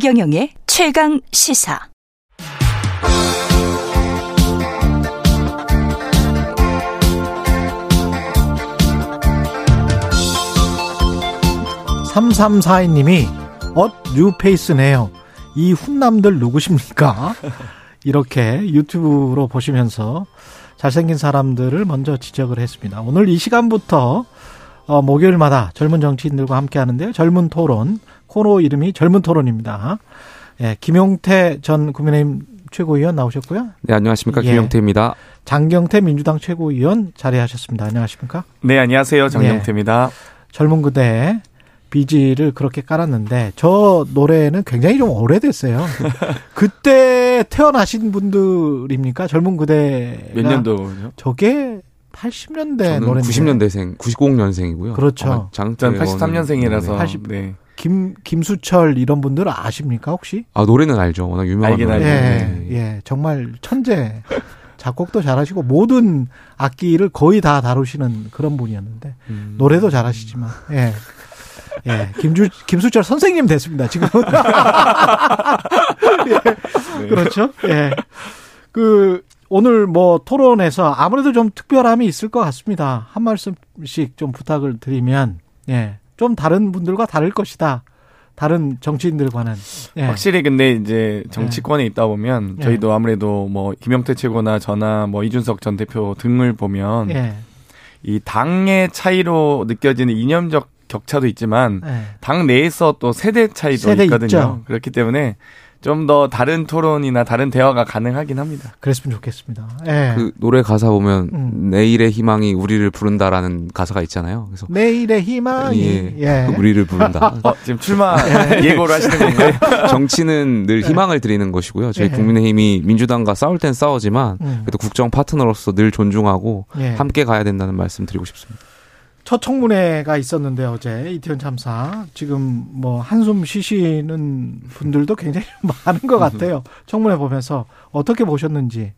최경영의 최강 시사. 삼삼사이님이 엇 뉴페이스네요. 이 훈남들 누구십니까? 이렇게 유튜브로 보시면서 잘생긴 사람들을 먼저 지적을 했습니다. 오늘 이 시간부터 어, 목요일마다 젊은 정치인들과 함께 하는데요. 젊은 토론 코너 이름이 젊은 토론입니다. 예, 김용태 전 국민의힘 최고위원 나오셨고요. 네, 안녕하십니까. 예. 김용태입니다. 장경태 민주당 최고위원 자리하셨습니다. 안녕하십니까? 네, 안녕하세요. 장영태입니다. 젊은 그대 비지를 그렇게 깔았는데 저 노래는 굉장히 좀 오래됐어요. 그때 태어나신 분들입니까? 젊은 그대 몇 년도죠? 저게 80년대 저는 노래인데 90년대생, 90년생이고요. 그렇죠. 장전 83년생이라서 80 네. 김 김수철 이런 분들 아십니까 혹시? 아 노래는 알죠. 워낙 유명한 알긴 노래. 알죠. 예, 네. 예, 정말 천재. 작곡도 잘하시고 모든 악기를 거의 다 다루시는 그런 분이었는데 음. 노래도 잘하시지만 예. 예, 김주 김수철 선생님 됐습니다. 지금 예, 그렇죠. 예, 그 오늘 뭐 토론에서 아무래도 좀 특별함이 있을 것 같습니다. 한 말씀씩 좀 부탁을 드리면 예, 좀 다른 분들과 다를 것이다. 다른 정치인들과는 예. 확실히 근데 이제 정치권에 있다 보면 네. 저희도 아무래도 뭐 김영태 최고나 저나 뭐 이준석 전 대표 등을 보면 예, 이 당의 차이로 느껴지는 이념적 격차도 있지만 예. 당 내에서 또 세대 차이도 세대 있거든요. 있죠. 그렇기 때문에 좀 더 다른 토론이나 다른 대화가 가능하긴 합니다. 그랬으면 좋겠습니다. 예. 그 노래 가사 보면 음. 내일의 희망이 우리를 부른다라는 가사가 있잖아요. 그래서 내일의 희망이 예, 예. 우리를 부른다. 어, 지금 출마 예고를 하시는 건가요? 정치는 늘 희망을 드리는 것이고요. 저희 예. 국민의힘이 민주당과 싸울 땐 싸우지만 음. 그래도 국정 파트너로서 늘 존중하고 예. 함께 가야 된다는 말씀 드리고 싶습니다. 첫 청문회가 있었는데 어제 이태원 참사 지금 뭐 한숨 쉬시는 분들도 굉장히 많은 것 같아요. 청문회 보면서 어떻게 보셨는지.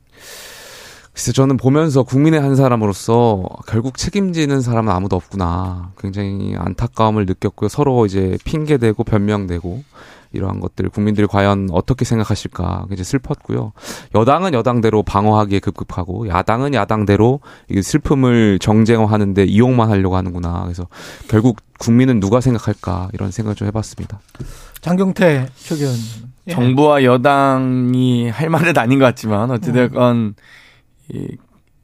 글쎄 저는 보면서 국민의 한 사람으로서 결국 책임지는 사람은 아무도 없구나. 굉장히 안타까움을 느꼈고요. 서로 이제 핑계대고 변명되고 이러한 것들 국민들이 과연 어떻게 생각하실까 굉장히 슬펐고요. 여당은 여당대로 방어하기에 급급하고 야당은 야당대로 이 슬픔을 정쟁화하는데 이용만 하려고 하는구나. 그래서 결국 국민은 누가 생각할까 이런 생각을 좀 해봤습니다. 장경태 최견. 예. 정부와 여당이 할 말은 아닌 것 같지만 어찌됐건 이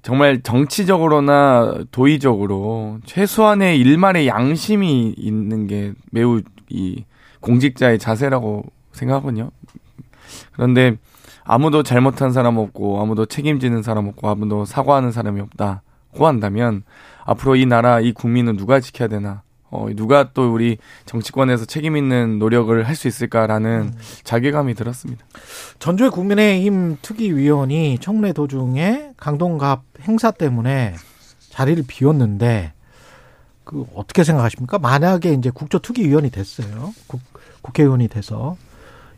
정말 정치적으로나 도의적으로 최소한의 일말의 양심이 있는 게 매우 이 공직자의 자세라고 생각하거든요. 그런데 아무도 잘못한 사람 없고 아무도 책임지는 사람 없고 아무도 사과하는 사람이 없다고 한다면 앞으로 이 나라 이 국민은 누가 지켜야 되나? 어, 누가 또 우리 정치권에서 책임 있는 노력을 할 수 있을까라는 자괴감이 들었습니다. 전주의 국민의힘 특위위원이 청문회 도중에 강동갑 행사 때문에 자리를 비웠는데 그 어떻게 생각하십니까? 만약에 이제 국조특위위원이 됐어요. 국, 국회의원이 돼서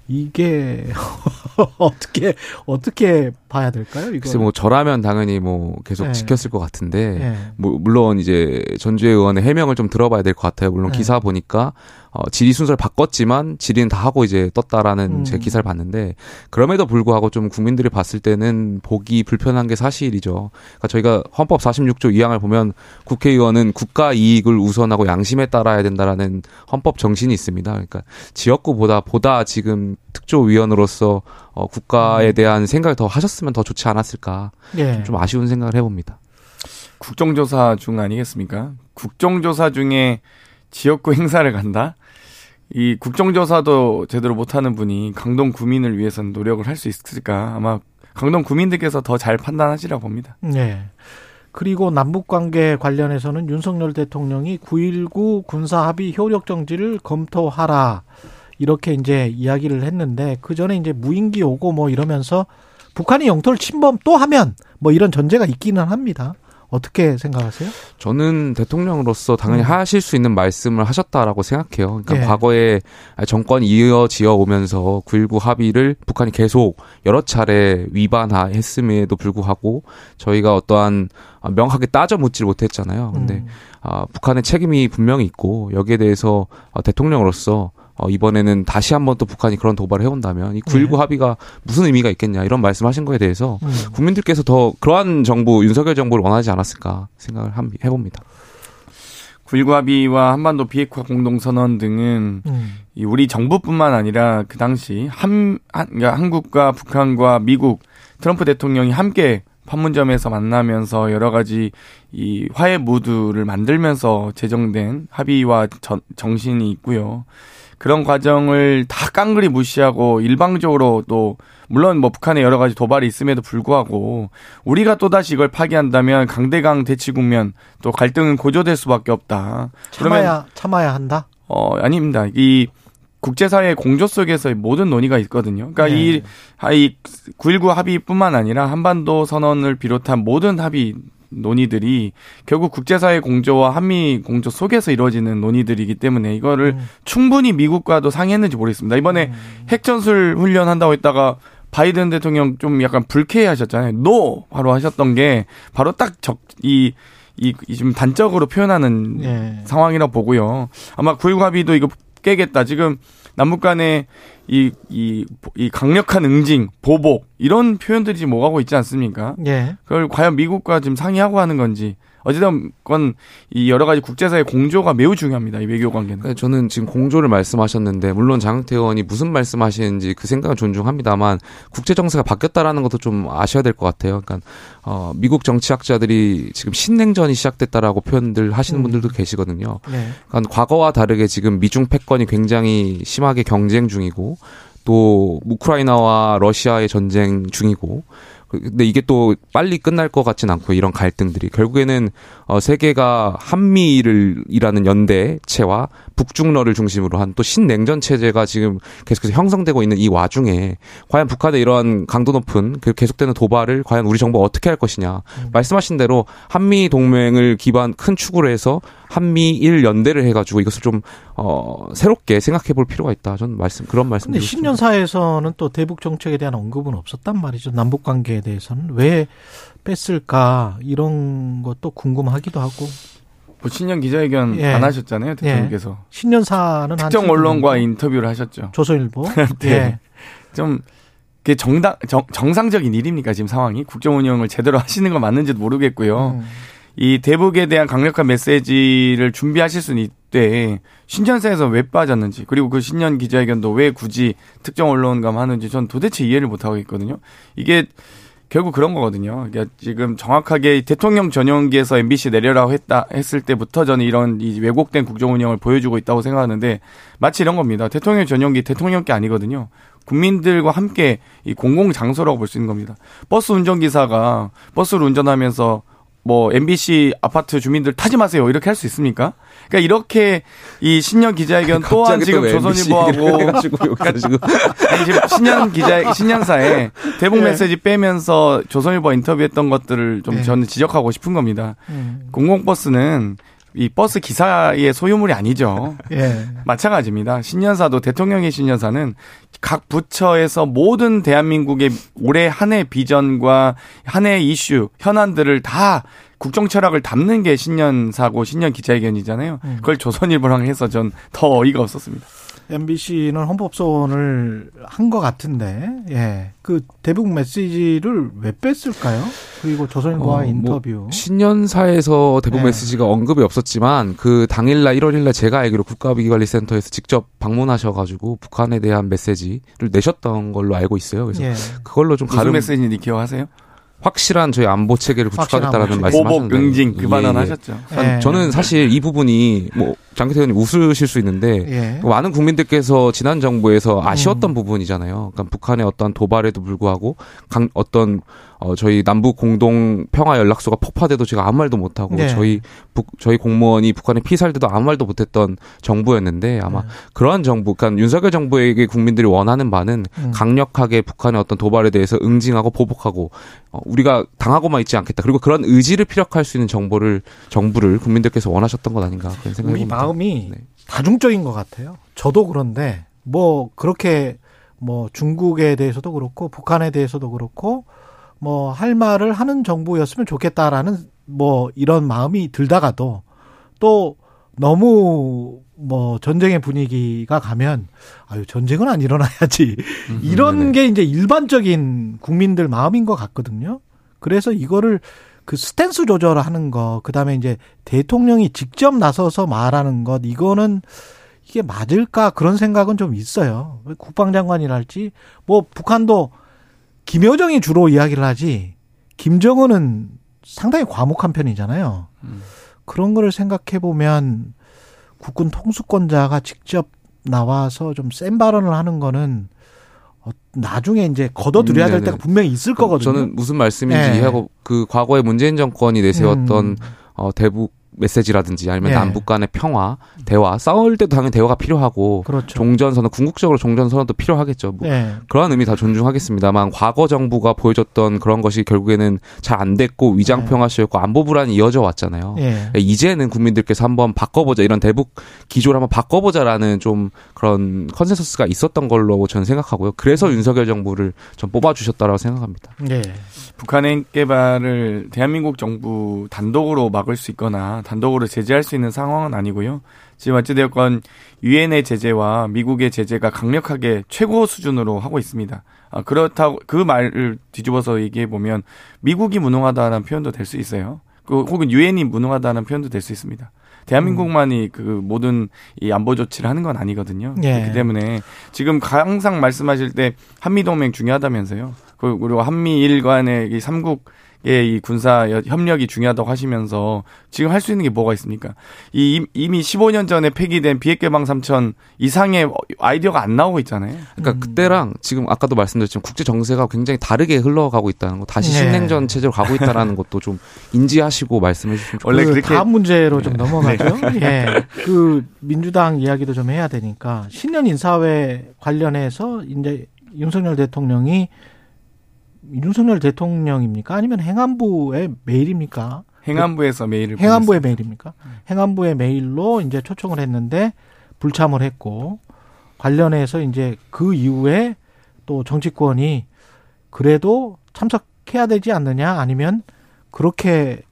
이게 어떻게 어떻게 봐야 될까요? 이거 글쎄 뭐 저라면 당연히 뭐 계속 네. 지켰을 것 같은데 예. 뭐 물론 이제 전주의 의원의 해명을 좀 들어봐야 될 것 같아요. 물론 네. 기사 보니까 어, 질의 순서를 바꿨지만 질의는 다 하고 이제 떴다라는 음. 제 기사를 봤는데 그럼에도 불구하고 좀 국민들이 봤을 때는 보기 불편한 게 사실이죠. 그러니까 저희가 헌법 46조 2항을 보면 국회의원은 국가 이익을 우선하고 양심에 따라야 된다라는 헌법 정신이 있습니다. 그러니까 지역구보다 보다 지금 특조위원으로서 어, 국가에 음. 대한 생각을 더 하셨으면 더 좋지 않았을까 예. 좀 아쉬운 생각을 해봅니다. 국정조사 중 아니겠습니까? 국정조사 중에 지역구 행사를 간다? 이 국정조사도 제대로 못하는 분이 강동 구민을 위해서는 노력을 할 수 있을까? 아마 강동 구민들께서 더 잘 판단하시라 봅니다. 네. 그리고 남북 관계 관련해서는 윤석열 대통령이 9.19 군사 합의 효력 정지를 검토하라. 이렇게 이제 이야기를 했는데 그 전에 이제 무인기 오고 뭐 이러면서 북한이 영토를 침범 또 하면 뭐 이런 전제가 있기는 합니다. 어떻게 생각하세요? 저는 대통령으로서 당연히 음. 하실 수 있는 말씀을 하셨다라고 생각해요. 그러니까 예. 과거에 정권이 이어지어 오면서 9.19 합의를 북한이 계속 여러 차례 위반했음에도 불구하고 저희가 어떠한 명확하게 따져 묻질 못했잖아요. 근데 음. 아, 북한의 책임이 분명히 있고 여기에 대해서 어, 대통령으로서 어, 이번에는 다시 한번 또 북한이 그런 도발을 해온다면 이 9.19 네. 합의가 무슨 의미가 있겠냐 이런 말씀하신 거에 대해서 음. 국민들께서 더 그러한 정부 윤석열 정부를 원하지 않았을까 생각을 함- 해봅니다. 9.19 합의와 한반도 비핵화 공동선언 등은 음. 이 우리 정부뿐만 아니라 그 당시 한, 한 그러니까 한국과 북한과 미국 트럼프 대통령이 함께 판문점에서 만나면서 여러 가지 이 화해 무드를 만들면서 제정된 합의와 전- 정신이 있고요. 그런 과정을 다 깡그리 무시하고 일방적으로 또 물론 뭐 북한의 여러 가지 도발이 있음에도 불구하고 우리가 또다시 이걸 파기한다면 강대강 대치 국면 또 갈등은 고조될 수밖에 없다. 그러면 참아야 참아야 한다. 어, 아닙니다. 이 국제사회의 공조 속에서의 모든 논의가 있거든요. 그러니까 네. 이, 아, 이9.19 합의뿐만 아니라 한반도 선언을 비롯한 모든 합의 논의들이 결국 국제사회 공조와 한미 공조 속에서 이루어지는 논의들이기 때문에 이거를 음. 충분히 미국과도 상의했는지 모르겠습니다. 이번에 핵전술 훈련 한다고 했다가 바이든 대통령 좀 약간 불쾌해 하셨잖아요. No! 바로 하셨던 게 바로 딱 적, 이, 이, 이 지금 단적으로 표현하는 예. 상황이라 보고요. 아마 9.19 합의도 이거 깨겠다. 지금 남북 간의 이, 이, 이 강력한 응징, 보복, 이런 표현들이 지금 오가고 있지 않습니까? 예. 그걸 과연 미국과 지금 상의하고 하는 건지. 어쨌든 간에 여러 가지 국제사회 공조가 매우 중요합니다. 이 외교 관계는. 그러니까 저는 지금 공조를 말씀하셨는데 물론 장경태 의원이 무슨 말씀하시는지 그 생각은 존중합니다만 국제 정세가 바뀌었다라는 것도 좀 아셔야 될 것 같아요. 그러니까 어, 미국 정치학자들이 지금 신냉전이 시작됐다라고 표현들 하시는 음. 분들도 계시거든요. 네. 그러니까 과거와 다르게 지금 미중 패권이 굉장히 심하게 경쟁 중이고 또 우크라이나와 러시아의 전쟁 중이고 근데 이게 또 빨리 끝날 것 같진 않고 이런 갈등들이 결국에는 어 세계가 한미를 이라는 연대체와 북중러를 중심으로 한 또 신냉전 체제가 지금 계속해서 형성되고 있는 이 와중에 과연 북한의 이러한 강도 높은 그 계속되는 도발을 과연 우리 정부가 어떻게 할 것이냐 말씀하신 대로 한미 동맹을 기반 큰 축으로 해서 한미일 연대를 해가지고 이것을 좀 어, 새롭게 생각해 볼 필요가 있다. 저는 말씀 그런 말씀. 근데 드리고 싶습니다. 신년사에서는 또 대북 정책에 대한 언급은 없었단 말이죠. 남북 관계에 대해서는 왜 뺐을까 이런 것도 궁금하기도 하고 뭐 신년 기자회견 예. 안 하셨잖아요. 대통령께서. 신년사는 한 특정 언론과. 인터뷰를 하셨죠. 조선일보 네. 예. 좀 그게 정당 정, 정상적인 일입니까 지금 상황이 국정 운영을 제대로 하시는 건 맞는지도 모르겠고요. 음. 이 대북에 대한 강력한 메시지를 준비하실 수는 있대 신년사에서 왜 빠졌는지 그리고 그 신년 기자회견도 왜 굳이 특정 언론과 하는지 전 도대체 이해를 못 하고 있거든요. 이게 결국 그런 거거든요. 그러니까 지금 정확하게 대통령 전용기에서 MBC 내려라고 했다 했을 때부터 저는 이런 이 왜곡된 국정 운영을 보여주고 있다고 생각하는데 마치 이런 겁니다. 대통령 전용기 대통령께 아니거든요. 국민들과 함께 이 공공 장소라고 볼 수 있는 겁니다. 버스 운전기사가 버스를 운전하면서 뭐 MBC 아파트 주민들 타지 마세요 이렇게 할 수 있습니까? 그러니까 이렇게 이 신년 기자회견 또한 지금 조선일보하고 지금 아니 지금 신년 기자 신년사에 대북 예. 메시지 빼면서 조선일보 인터뷰했던 것들을 좀 예. 저는 지적하고 싶은 겁니다. 음. 공공버스는 이 버스 기사의 소유물이 아니죠. 예. 마찬가지입니다. 신년사도 대통령의 신년사는 각 부처에서 모든 대한민국의 올해 한 해 비전과 한 해 이슈, 현안들을 다 국정 철학을 담는 게 신년사고 신년 기자회견이잖아요. 음. 그걸 조선일보랑 해서 전 더 어이가 없었습니다. MBC는 헌법소원을 한 것 같은데, 예. 그 대북 메시지를 왜 뺐을까요? 그리고 조선일보와 어, 뭐 인터뷰. 신년사에서 대북 네. 메시지가 언급이 없었지만 그 당일날 1월일날 제가 알기로 국가위기관리센터에서 직접 방문하셔가지고 북한에 대한 메시지를 내셨던 걸로 알고 있어요. 그래서 예. 그걸로 좀 무슨 가름 메시지인지 기억하세요? 확실한 저희 안보 체계를 구축하겠다라는 말씀하셨는데 보복 응징 그 예, 발언 예. 하셨죠. 한- 예. 저는 사실 이 부분이 뭐 장기태 의원님 웃으실 수 있는데 예. 많은 국민들께서 지난 정부에서 아쉬웠던 음. 부분이잖아요. 그러니까 북한의 어떤 도발에도 불구하고 강, 어떤 어, 저희 남북 공동 평화 연락소가 폭파돼도 제가 아무 말도 못하고 네. 저희 북, 저희 공무원이 북한에 피살돼도 아무 말도 못했던 정부였는데 아마 네. 그러한 정부, 그러니까 윤석열 정부에게 국민들이 원하는 바는 음. 강력하게 북한의 어떤 도발에 대해서 응징하고 보복하고 어, 우리가 당하고만 있지 않겠다. 그리고 그런 의지를 피력할 수 있는 정보를 정부를 국민들께서 원하셨던 것 아닌가 그런 생각이 우리 듭니다. 마음이 네. 다중적인 것 같아요. 저도 그런데 뭐 그렇게 뭐 중국에 대해서도 그렇고 북한에 대해서도 그렇고 뭐 할 말을 하는 정부였으면 좋겠다라는 뭐 이런 마음이 들다가도 또 너무 뭐 전쟁의 분위기가 가면 아유 전쟁은 안 일어나야지 이런 네네. 게 이제 일반적인 국민들 마음인 것 같거든요. 그래서 이거를 그 스탠스 조절하는 거, 그 다음에 이제 대통령이 직접 나서서 말하는 것, 이거는 이게 맞을까 그런 생각은 좀 있어요. 국방장관이랄지 뭐 북한도 김여정이 주로 이야기를 하지 김정은은 상당히 과묵한 편이잖아요. 음. 그런 거를 생각해 보면 국군 통수권자가 직접 나와서 좀 센 발언을 하는 거는 어, 나중에 이제 걷어들여야 음, 될 네네. 때가 분명히 있을 거거든요. 저는 무슨 말씀인지 네. 이해하고 그 과거에 문재인 정권이 내세웠던 음, 어, 대북 메시지라든지 아니면 예. 남북 간의 평화, 대화, 싸울 때도 당연히 대화가 필요하고 그렇죠. 종전 선언, 궁극적으로 종전 선언도 필요하겠죠. 뭐 네. 그런 의미 다 존중하겠습니다만 과거 정부가 보여줬던 그런 것이 결국에는 잘 안 됐고 위장 평화쇼였고 안보 불안이 이어져 왔잖아요. 예. 이제는 국민들께서 한번 바꿔보자 이런 대북 기조를 한번 바꿔보자라는 좀 그런 컨센서스가 있었던 걸로 저는 생각하고요. 그래서 음. 윤석열 정부를 좀 뽑아주셨다라고 생각합니다. 예. 북한의 핵 개발을 대한민국 정부 단독으로 막을 수 있거나 단독으로 제재할 수 있는 상황은 아니고요. 지금 어찌되었건 유엔의 제재와 미국의 제재가 강력하게 최고 수준으로 하고 있습니다. 아, 그렇다고 그 말을 뒤집어서 얘기해 보면 미국이 무능하다는 표현도 될 수 있어요. 그 혹은 유엔이 무능하다는 표현도 될 수 있습니다. 대한민국만이 그 모든 이 안보 조치를 하는 건 아니거든요. 예. 그렇기 때문에 지금 항상 말씀하실 때 한미 동맹 중요하다면서요. 그- 그리고 한미일 간의 이 삼국의 이 군사 여- 협력이 중요하다고 하시면서 지금 할 수 있는 게 뭐가 있습니까? 이 임- 이미 15년 전에 폐기된 비핵 개방 3천 이상의 아이디어가 안 나오고 있잖아요. 그러니까 그때랑 지금 아까도 말씀드렸지만 국제 정세가 굉장히 다르게 흘러가고 있다는 거, 다시 네. 신냉전 체제로 가고 있다라는 것도 좀 인지하시고 말씀해 주시면 좋겠습니다. 원래 그 그렇게- 다음 문제로 좀 네. 넘어가죠. 예. 그 민주당 이야기도 좀 해야 되니까 신년 인사회 관련해서 이제 윤석열 대통령이 윤석열 대통령입니까? 아니면 행안부의 메일입니까? 행안부에서 메일을 행안부의 보냈습니다. 메일입니까? 행안부의 메일로 이제 초청을 했는데 불참을 했고 관련해서 이제 그 이후에 또 정치권이 그래도 참석해야 되지 않느냐 아니면 그렇게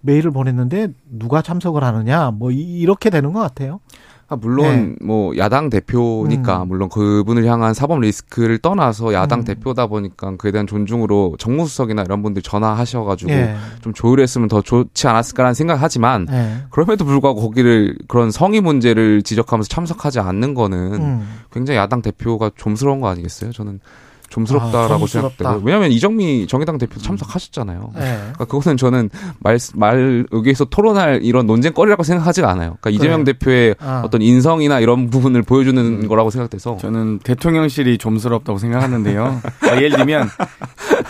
메일을 보냈는데 누가 참석을 하느냐 뭐 이- 이렇게 되는 것 같아요. 아, 물론 뭐 야당 대표니까 네. 음. 물론 그분을 향한 사법 리스크를 떠나서 야당 음. 대표다 보니까 그에 대한 존중으로 정무수석이나 이런 분들 전화하셔가지고 예. 좀 조율했으면 더 좋지 않았을까라는 생각하지만 예. 그럼에도 불구하고 거기를 그런 성의 문제를 지적하면서 참석하지 않는 거는 음. 굉장히 야당 대표가 좀스러운 거 아니겠어요? 저는 좀스럽다라고 아. 생각돼요. 왜냐하면 이정미 정의당 대표 참석하셨잖아요. 예. 그러니까 그것은 저는 말, 말, 여기에서 토론할 이런 논쟁거리라고 생각하지가 않아요. 그러니까 이재명 대표의 아. 어떤 인성이나 이런 부분을 보여주는 거라고 생각돼서. 저는 대통령실이 좀스럽다고 생각하는데요. 어, 예를 들면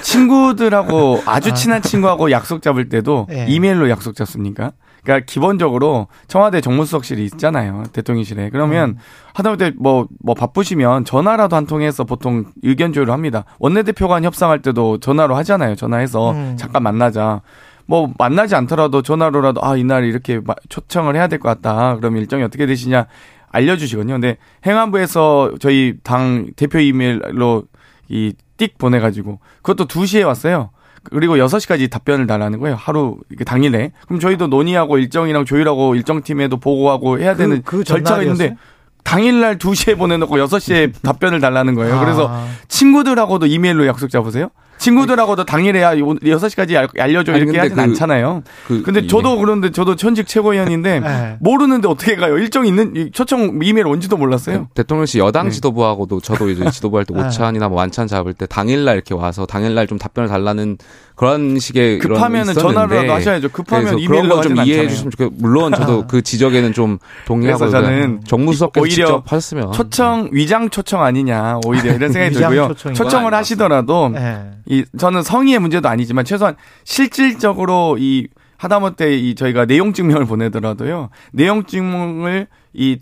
친구들하고 아주 친한 친구하고 약속 잡을 때도 예. 이메일로 약속 잡습니까? 그러니까 기본적으로 청와대 정무수석실이 있잖아요. 대통령실에. 그러면 음. 하다못해 뭐, 뭐 바쁘시면 전화라도 한 통해서 보통 의견 조율을 합니다. 원내대표 간 협상할 때도 전화로 하잖아요. 전화해서 음. 잠깐 만나자. 뭐 만나지 않더라도 전화로라도 아 이날 이렇게 마- 초청을 해야 될 것 같다. 그럼 일정이 어떻게 되시냐 알려주시거든요. 근데 행안부에서 저희 당 대표 이메일로 이 띡 보내가지고 그것도 2시에 왔어요. 그리고 6시까지 답변을 달라는 거예요. 하루 당일에. 그럼 저희도 논의하고 일정이랑 조율하고 일정 팀에도 보고하고 해야 그- 되는 그 절차가 있는데? 당일날 2시에 보내놓고 6시에 답변을 달라는 거예요. 그래서 아. 친구들하고도 이메일로 약속 잡으세요? 친구들하고도 당일에 야 6시까지 알- 알려줘 아니, 이렇게 하진 그- 않잖아요. 그 근데 이- 저도 그런데 저도 현직 최고위원인데 예. 모르는데 어떻게 가요? 일정 있는 이 초청 이메일 온지도 몰랐어요. 대통령실 여당 네. 지도부하고도 저도 이제 지도부 할때 네. 오찬이나 뭐 완찬 잡을 때 당일날 이렇게 와서 당일날 좀 답변을 달라는 그런 식의 있었는데 전화로라도 하셔야죠. 급하면 이메일로 그런 좀 이해해. 주시면 좋겠고 물론 저도 그 지적에는 좀 동의하고 그래서 저는 정무수석께서 오히려 직접 하셨으면 초청 위장 초청 아니냐 오히려 이런 생각이 들고요. 초청을 하시더라도 예. 이 저는 성의의 문제도 아니지만 최소한 실질적으로 이 하다못해 이 저희가 내용 증명을 보내더라도요 내용 증명을 이,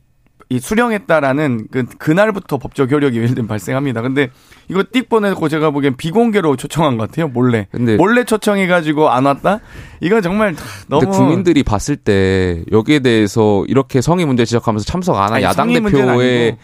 이 수령했다라는 그 그날부터 법적 효력이 예를 들면 발생합니다. 근데 이거 띡 보내고 제가 보기엔 비공개로 초청한 것 같아요. 몰래 근데 몰래 초청해가지고 안 왔다? 이건 정말 너무 근데 국민들이 봤을 때 여기에 대해서 이렇게 성의 문제 지적하면서 참석 안 한 야당 대표의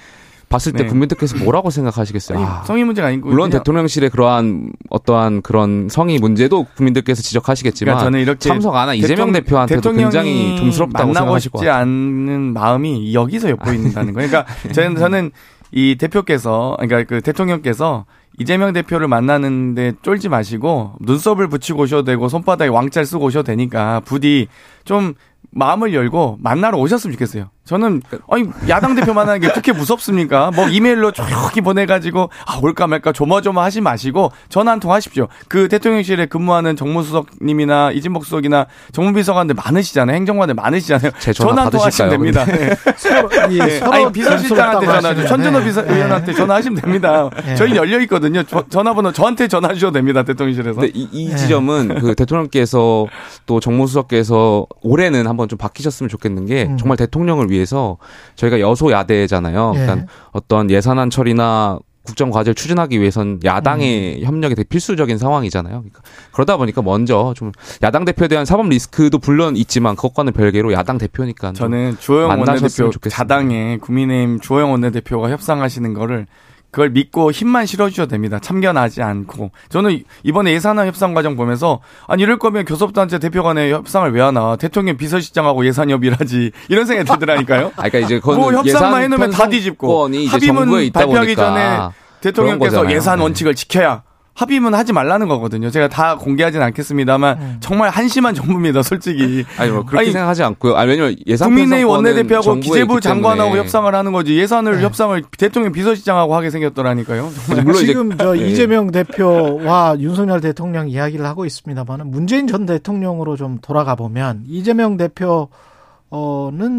봤을 때 네. 국민들께서 뭐라고 생각하시겠어요? 아니, 아, 성의 문제가 아니고 물론 대통령실의 그러한 어떠한 그런 성의 문제도 국민들께서 지적하시겠지만 그러니까 저는 이렇게 참석 안한 이재명 대통령이 굉장히 좀스럽다고 생각하실 것 싶지 같아요. 않는 마음이 여기서 엿보인다는 거예요. 그러니까 저는 저는 이 대표께서 그러니까 그 대통령께서 이재명 대표를 만나는데 쫄지 마시고 눈썹을 붙이고 오셔도 되고 손바닥에 왕자를 쓰고 오셔도 되니까 부디 좀 마음을 열고 만나러 오셨으면 좋겠어요. 저는 아니 야당 대표 만나는 게 그렇게 무섭습니까? 뭐 이메일로 조용히 보내가지고 아 올까 말까 조마조마 하지 마시고 전화 한 통 하십시오. 그 대통령실에 근무하는 정무수석님이나 이진복 수석이나 정무비서관들 많으시잖아요. 행정관들 많으시잖아요. 제 전화 한통 하시면 받으실까요, 됩니다. 네. 서로, 이 네. 아니 비서실장한테 전화하죠. 하시는데. 천준호 비서 네. 의원한테 전화하시면 됩니다. 네. 저희 열려 있거든요. 저- 전화번호 저한테 전화 주셔도 됩니다. 대통령실에서. 근데 이, 이 네. 지점은 그 대통령께서 또 정무수석께서 올해는 한번 좀 바뀌셨으면 좋겠는 게 음. 정말 대통령을 위해서 저희가 여소야대잖아요. 예. 그러니까 어떤 예산안 처리나 국정 과제를 추진하기 위해선 야당의 협력이 되게 필수적인 상황이잖아요. 그러니까 그러다 보니까 먼저 좀 야당 대표에 대한 사법 리스크도 물론 있지만 그것과는 별개로 야당 대표니까 좀 저는 주호영 원내대표 좋겠습니다. 자당에 국민의힘 주호영 원내대표가 협상하시는 거를 그걸 믿고 힘만 실어주셔도 됩니다. 참견하지 않고. 저는 이번에 예산안 협상 과정 보면서 아니 이럴 거면 교섭단체 대표 간의 협상을 왜 하나. 대통령 비서실장하고 예산 협의를 하지. 이런 생각이 들더라니까요. 아, 그러니까 이제 뭐 협상만 해놓으면 다 뒤집고 합의문 발표하기 보니까 전에 대통령께서. 예산 네. 원칙을 지켜야 합의문 하지 말라는 거거든요. 제가 다 공개하진 않겠습니다만 음. 정말 한심한 정부입니다, 솔직히. 아니 뭐 그렇게 아니, 생각하지 않고요. 아니 왜냐면 예산 편성권은 원내대표하고 기재부 장관하고 때문에 협상을 하는 거지 예산을 네. 협상을 대통령 비서실장하고 하게 생겼더라니까요. 정말. 물론 이제 지금 저 예. 이재명 대표와 윤석열 대통령 이야기를 하고 있습니다만 문재인 전 대통령으로 좀 돌아가 보면 이재명 대표는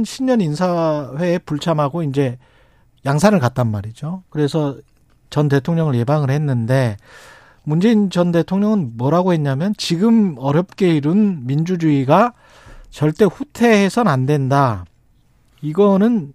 신년 인사회에 불참하고 이제 양산을 갔단 말이죠. 그래서 전 대통령을 예방을 했는데 문재인 전 대통령은 뭐라고 했냐면 지금 어렵게 이룬 민주주의가 절대 후퇴해선 안 된다. 이거는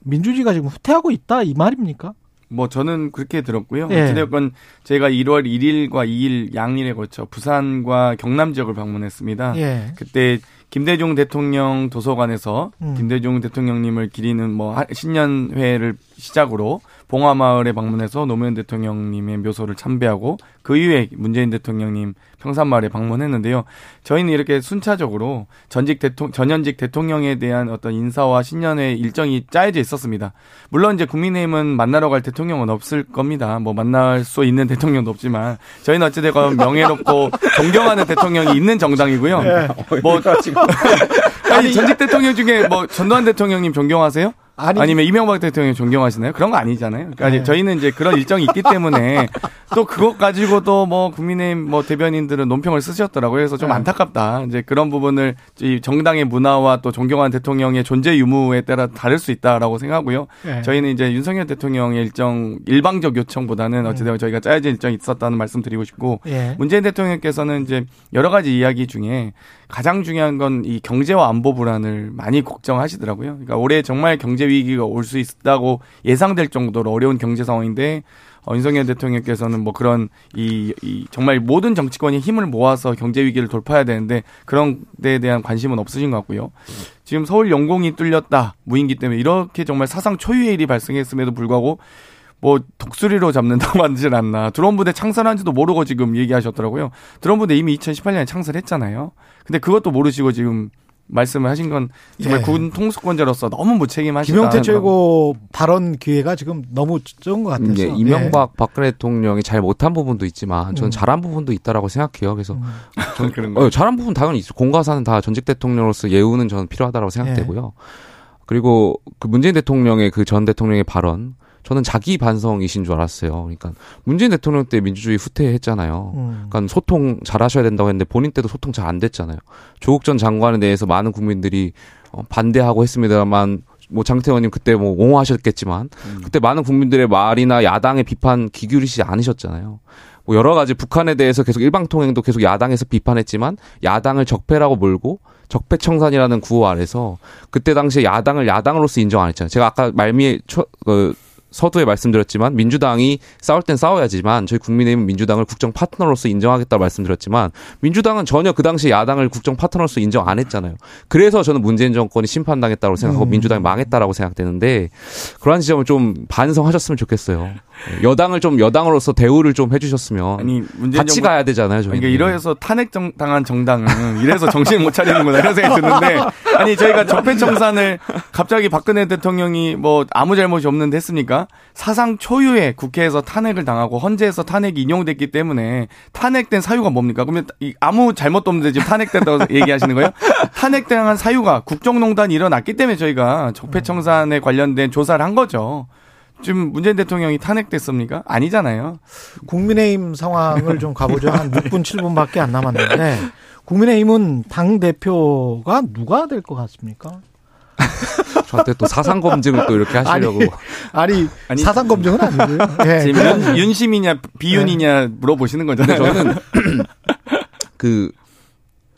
민주주의가 지금 후퇴하고 있다 이 말입니까? 뭐 저는 그렇게 들었고요. 예. 어찌됐건 제가 1월 1일과 2일 양일에 걸쳐 부산과 경남 지역을 방문했습니다. 예. 그때 김대중 대통령 도서관에서 음. 김대중 대통령님을 기리는 뭐 하- 신년회를 시작으로 봉화마을에 방문해서 노무현 대통령님의 묘소를 참배하고 그 이후에 문재인 대통령님 평산마을에 방문했는데요. 저희는 이렇게 순차적으로 전직 대통령 전현직 대통령에 대한 어떤 인사와 신년회 일정이 짜여져 있었습니다. 물론 이제 국민의힘은 만나러 갈 대통령은 없을 겁니다. 뭐 만날 수 있는 대통령도 없지만 저희는 어찌되건 명예롭고 존경하는 대통령이 있는 정당이고요. 뭐 아니 전직 대통령 중에 뭐 전두환 대통령님 존경하세요? 아니, 아니, 면 이명박 대통령 존경하시나요? 그런 거 아니잖아요. 그러니까 네. 저희는 이제 그런 일정이 있기 때문에 또 그것 가지고도 뭐 국민의힘 뭐 대변인들은 논평을 쓰셨더라고요. 그래서 좀 네. 안타깝다. 이제 그런 부분을 이 정당의 문화와 또 존경하는 대통령의 존재 유무에 따라 다를 수 있다라고 생각하고요. 예. 저희는 이제 윤석열 대통령의 일정 일방적 요청보다는 어찌되건 저희가 짜여진 일정이 있었다는 말씀 드리고 싶고 예. 문재인 대통령께서는 이제 여러 가지 이야기 중에 가장 중요한 건 이 경제와 안보 불안을 많이 걱정하시더라고요. 그러니까 올해 정말 경제 위기가 올 수 있다고 예상될 정도로 어려운 경제 상황인데 어, 윤석열 대통령께서는 뭐 그런 이, 이 정말 모든 정치권이 힘을 모아서 경제 위기를 돌파해야 되는데 그런 데에 대한 관심은 없으신 것 같고요. 지금 서울 영공이 뚫렸다 무인기 때문에 이렇게 정말 사상 초유의 일이 발생했음에도 불구하고 뭐 독수리로 잡는다고 하지 않나. 드론 부대 창설한지도 모르고 지금 얘기하셨더라고요. 드론 부대 이미 2018년에 창설했잖아요. 근데 그것도 모르시고 지금 말씀을 하신 건 정말 예. 군 통수권자로서 너무 무책임하시다. 김용태 최고 발언 기회가 지금 너무 적은 것 같아서. 이제 이명박 박근혜 대통령이 잘 못한 부분도 있지만 저는 음. 잘한 부분도 있다라고 생각해요. 그래서 예. 그런 거. 어, 잘한 부분 당연히 있어. 공과사는 다 전직 대통령으로서 예우는 저는 필요하다고 생각되고요. 그리고 그 문재인 대통령의 그 전 대통령의 발언 저는 자기 반성이신 줄 알았어요. 그러니까 문재인 대통령 때 민주주의 후퇴했잖아요. 음. 그러니까 소통 잘하셔야 된다고 했는데 본인 때도 소통 잘 안 됐잖아요. 조국 전 장관에 대해서 많은 국민들이 어, 반대하고 했습니다만 뭐 장태원님 그때 뭐 옹호하셨겠지만 음. 그때 많은 국민들의 말이나 야당의 비판 기울이시지 않으셨잖아요. 뭐 여러 가지 북한에 대해서 계속 일방통행도 계속 야당에서 비판했지만 야당을 적폐라고 몰고 적폐청산이라는 구호 아래서 그때 당시에 야당을 야당으로서 인정 안 했잖아요. 제가 아까 말미에 초, 그 서두에 말씀드렸지만 민주당이 싸울 땐 싸워야지만 저희 국민의힘은 민주당을 국정 파트너로서 인정하겠다고 말씀드렸지만 민주당은 전혀 그 당시 야당을 국정 파트너로서 인정 안 했잖아요. 그래서 저는 문재인 정권이 심판당했다고 생각하고 음. 민주당이 망했다라고 생각되는데 그러한 지점을 좀 반성하셨으면 좋겠어요. 여당을 좀 여당으로서 대우를 좀 해주셨으면 아니 문재인 같이 정부 가야 되잖아요. 저희 그러니까 이러해서 탄핵 정, 당한 정당은 이래서 정신 못 차리는구나 이런 생각이 드는데 아니 저희가 적폐 청산을 갑자기 박근혜 대통령이 뭐 아무 잘못이 없는데 했습니까? 사상 초유의 국회에서 탄핵을 당하고 헌재에서 탄핵이 인용됐기 때문에 탄핵된 사유가 뭡니까? 그러면 이 아무 잘못도 없는데 지금 탄핵됐다고 얘기하시는 거예요? 탄핵당한 사유가 국정농단이 일어났기 때문에 저희가 적폐청산에 관련된 조사를 한 거죠. 지금 문재인 대통령이 탄핵됐습니까? 아니잖아요. 국민의힘 상황을 좀 가보죠. 한 6분, 7분밖에 안 남았는데 국민의힘은 당 대표가 누가 될 것 같습니까? 저한테 또 사상 검증을 또 이렇게 하시려고 아니, 아니, 사상 검증은 아니고요. 예. 지금 윤, 윤심이냐 비윤이냐 물어보시는 거잖아요. 저는 그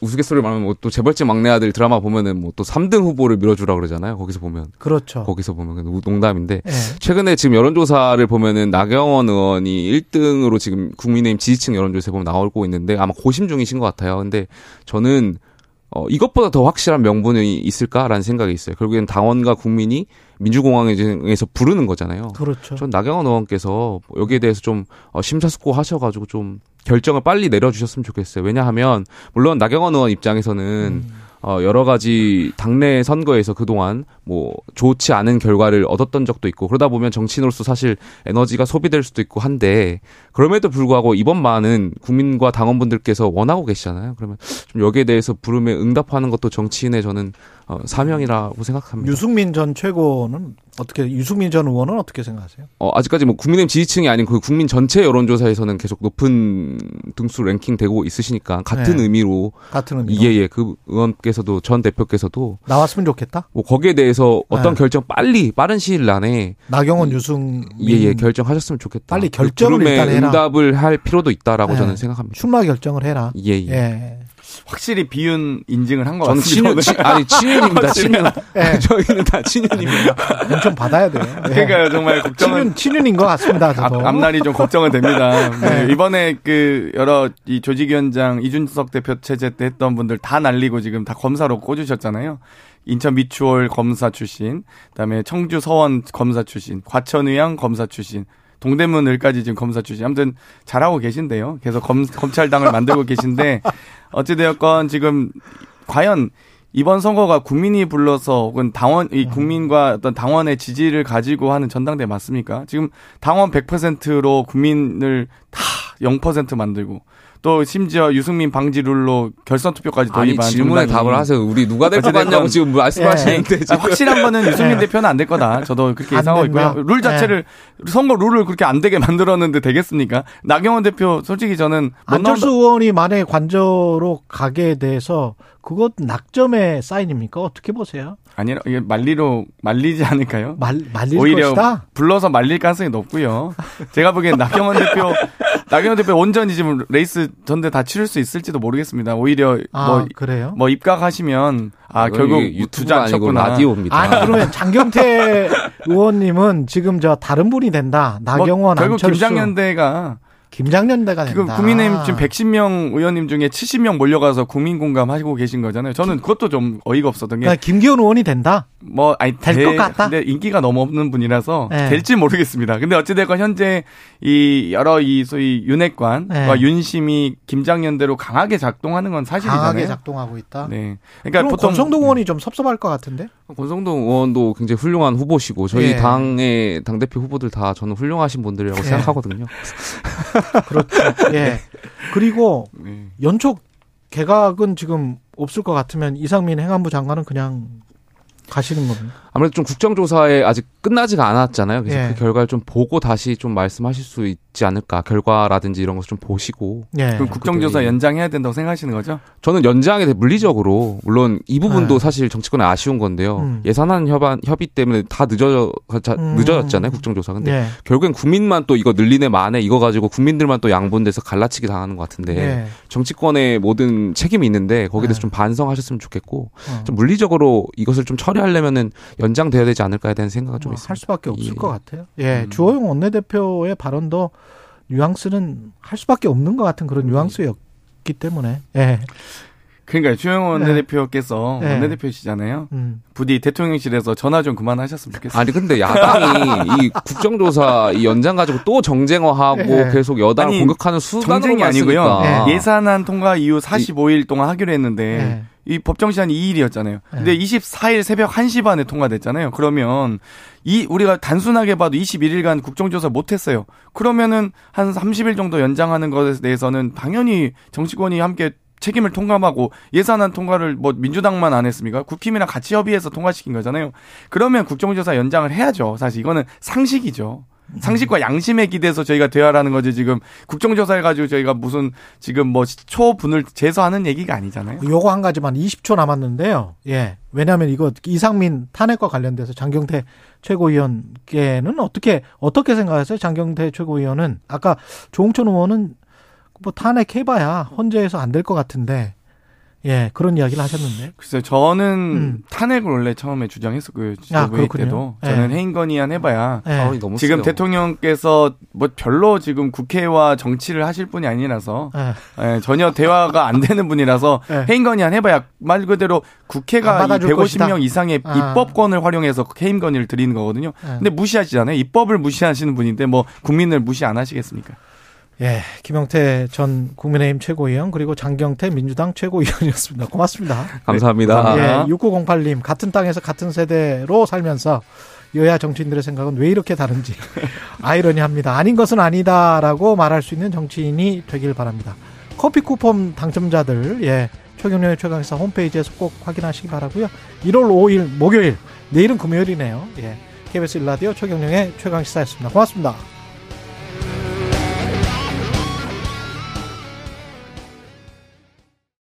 우스갯소리를 말하면 뭐 또 재벌집 막내 아들 드라마 보면은 뭐 또 3등 후보를 밀어주라 그러잖아요. 거기서 보면 그렇죠. 거기서 보면 그 농담인데 예. 최근에 지금 여론조사를 보면은 나경원 의원이 1등으로 지금 국민의힘 지지층 여론조사에 보면 나오고 있는데 아마 고심 중이신 것 같아요. 근데 저는 어, 이것보다 더 확실한 명분이 있을까라는 생각이 있어요. 결국엔 당원과 국민이 민주공화에서 부르는 거잖아요. 그렇죠. 전 나경원 의원께서 여기에 대해서 좀 어, 심사숙고 하셔가지고 좀 결정을 빨리 내려주셨으면 좋겠어요. 왜냐하면 물론 나경원 의원 입장에서는 음. 어, 여러 가지 당내 선거에서 그동안 뭐 좋지 않은 결과를 얻었던 적도 있고 그러다 보면 정치인으로서 사실 에너지가 소비될 수도 있고 한데 그럼에도 불구하고 이번만은 국민과 당원분들께서 원하고 계시잖아요. 그러면 좀 여기에 대해서 부름에 응답하는 것도 정치인의 저는 어, 사명이라고 생각합니다. 유승민 전 최고는 어떻게 유승민 전 의원은 어떻게 생각하세요? 어, 아직까지 뭐 국민의힘 지지층이 아닌 그 국민 전체 여론조사에서는 계속 높은 등수 랭킹 되고 있으시니까 같은 네. 의미로 같은 의미로 예, 예. 그 의원께서도 전 대표께서도 나왔으면 좋겠다. 뭐 거기에 대해서 어떤 네. 결정 빨리 빠른 시일 안에 나경원 유승민 예, 예, 결정하셨으면 좋겠다. 빨리 결정을 부름에 일단 해라. 응답을 할 필요도 있다라고 네. 저는 생각합니다. 출마 결정을 해라. 예, 예. 예. 확실히 비윤 인증을 한것 저는 같습니다. 친윤, 친, 아니, 친윤입니다, 친윤. 예. 저희는 다 친윤입니다. 좀 받아야 돼요. 예. 그러니까요, 정말 걱정은 친윤 친윤인 것 같습니다. 앞, 저도. 앞날이 좀 걱정은 됩니다. 네, 네. 이번에 그 여러 이 조직위원장 이준석 대표 체제 때 했던 분들 다 날리고 지금 다 검사로 꽂으셨잖아요. 인천 미추홀 검사 출신, 그다음에 청주 서원 검사 출신, 과천의양 검사 출신, 동대문 을까지 지금 검사 출신. 아무튼 잘하고 계신데요. 계속 검, 검찰당을 만들고 계신데 어찌되었건 지금 과연 이번 선거가 국민이 불러서 혹은 당원 이 국민과 어떤 당원의 지지를 가지고 하는 전당대 맞습니까? 지금 당원 100%로 국민을 다 0% 만들고 또 심지어 유승민 방지 룰로 결선 투표까지 아니, 도입한 질문에 정당이 답을 하세요. 우리 누가 될 것 같냐고 지금 말씀하시는데 예. 지금. 아, 확실한 거는 유승민 네. 대표는 안 될 거다. 저도 그렇게 안 예상하고 있고요. 룰 자체를 선거 룰을 그렇게 안 되게 만들었는데 되겠습니까? 나경원 대표 솔직히 저는 못 안철수 나온다. 의원이 만약에 관저로 가게 돼서 그것 낙점의 사인입니까? 어떻게 보세요? 아니라 이게 말리로 말리지 않을까요? 말 말릴 오히려 것이다. 불러서 말릴 가능성이 높고요. 제가 보기엔 나경원 대표, 나경원 대표 온전히 지금 레이스 전대 다 치를 수 있을지도 모르겠습니다. 오히려 아 뭐, 그래요? 뭐 입각하시면 아 결국 유튜브가 투자 아니고. 라디오입니다. 아니 그러면 장경태 의원님은 지금 저 다른 분이 된다. 뭐 나경원, 결국 안철수, 김장년대가 김장년대가 된다. 지금 국민의힘 지금 110명 의원님 중에 70명 몰려가서 국민 공감하고 계신 거잖아요. 저는 그것도 좀 어이가 없었던 게 그러니까 김기현 의원이 된다. 뭐 아니 될 것 같다? 근데 인기가 너무 없는 분이라서 네. 될지 모르겠습니다. 근데 어찌됐건 현재 이 여러 이 소위 윤핵관과 네. 윤심이 김장연대로 강하게 작동하는 건 사실이잖아요. 강하게 작동하고 있다. 네. 그럼 그러니까 보통 권성동 의원이 좀 섭섭할 것 같은데. 권성동 의원도 굉장히 훌륭한 후보시고 저희 예. 당의 당 대표 후보들 다 저는 훌륭하신 분들이라고 예. 생각하거든요. 그렇죠. 예. 그리고 네. 연촉 개각은 지금 없을 것 같으면 이상민 행안부 장관은 그냥 가시는 겁니다. 아무래도 좀 국정조사에 아직 끝나지가 않았잖아요. 그래서 예. 그 결과를 좀 보고 다시 좀 말씀하실 수 있지 않을까. 결과라든지 이런 것을 좀 보시고. 예. 그럼 국정조사 연장해야 된다고 생각하시는 거죠? 저는 연장에 대해 물리적으로 물론 이 부분도 네. 사실 정치권에 아쉬운 건데요. 음. 예산안 협안 협의 때문에 다 늦어져 자- 음. 늦어졌잖아요. 국정조사. 근데 예. 결국엔 국민만 또 이거 늘리네 마네 이거 가지고 국민들만 또 양분돼서 갈라치기 당하는 것 같은데 예. 정치권의 모든 책임이 있는데 거기에 대해서 네. 좀 반성하셨으면 좋겠고 어. 좀 물리적으로 이것을 좀 처리하려면은 연장돼야 되지 않을까에 대한 생각은 좀뭐 있습니다. 할 수밖에 없을 예. 것 같아요. 예, 음. 주호영 원내대표의 발언도 뉘앙스는 할 수밖에 없는 것 같은 그런 뉘앙스였기 때문에. 예. 그러니까 주영 원내대표께서 네. 원내대표시잖아요. 음. 부디 대통령실에서 전화 좀 그만하셨으면 좋겠어요. 아니 근데 야당이 이 국정조사 이 연장 가지고 또 정쟁화하고 예. 계속 여당을 아니, 공격하는 수단으로 정쟁이 아니고요. 예. 예산안 통과 이후 45일 동안 하기로 했는데 예. 이 법정 시한이 2일이었잖아요. 근데 네. 24일 새벽 1시 반에 통과됐잖아요. 그러면 이 우리가 단순하게 봐도 21일간 국정조사 못 했어요. 그러면은 한 30일 정도 연장하는 것에 대해서는 당연히 정치권이 함께 책임을 통감하고 예산안 통과를 뭐 민주당만 안 했습니까? 국힘이랑 같이 협의해서 통과시킨 거잖아요. 그러면 국정조사 연장을 해야죠. 사실 이거는 상식이죠. 상식과 양심에 기대서 저희가 대화라는 거지 지금 국정조사 해가지고 저희가 무슨 지금 뭐 초분을 제소하는 얘기가 아니잖아요. 요거 한 가지만 20초 남았는데요. 예. 왜냐하면 이거 이상민 탄핵과 관련돼서 장경태 최고위원께는 어떻게 어떻게 생각하세요? 장경태 최고위원은 아까 조홍천 의원은 뭐 탄핵해봐야 헌재에서 안 될 것 같은데 예 그런 이야기를 하셨는데 글쎄요, 저는 음. 탄핵을 원래 처음에 주장했었고요. 아, 지도부회 그렇군요. 때도 예. 저는 해임 건의안 해봐야 예. 아, 너무 지금 세요. 대통령께서 뭐 별로 지금 국회와 정치를 하실 분이 아니라서 예. 예, 전혀 대화가 안 되는 분이라서 예. 해임 건의안 해봐야 말 그대로 안 국회가 이 받아줄 150명 것이다. 이상의 아. 입법권을 활용해서 해임 건의를 드리는 거거든요. 예. 근데 무시하시잖아요. 입법을 무시하시는 분인데 뭐 국민을 무시 안 하시겠습니까? 예, 김영태 전 국민의힘 최고위원 그리고 장경태 민주당 최고위원이었습니다. 고맙습니다. 감사합니다. 예, 6908님 같은 땅에서 같은 세대로 살면서 여야 정치인들의 생각은 왜 이렇게 다른지 아이러니합니다. 아닌 것은 아니다라고 말할 수 있는 정치인이 되길 바랍니다. 커피 쿠폰 당첨자들 예, 최경련의 최강시사 홈페이지에서 꼭 확인하시기 바라고요. 1월 5일 목요일 내일은 금요일이네요. 예, KBS 일라디오 최경련의 최강시사였습니다. 고맙습니다.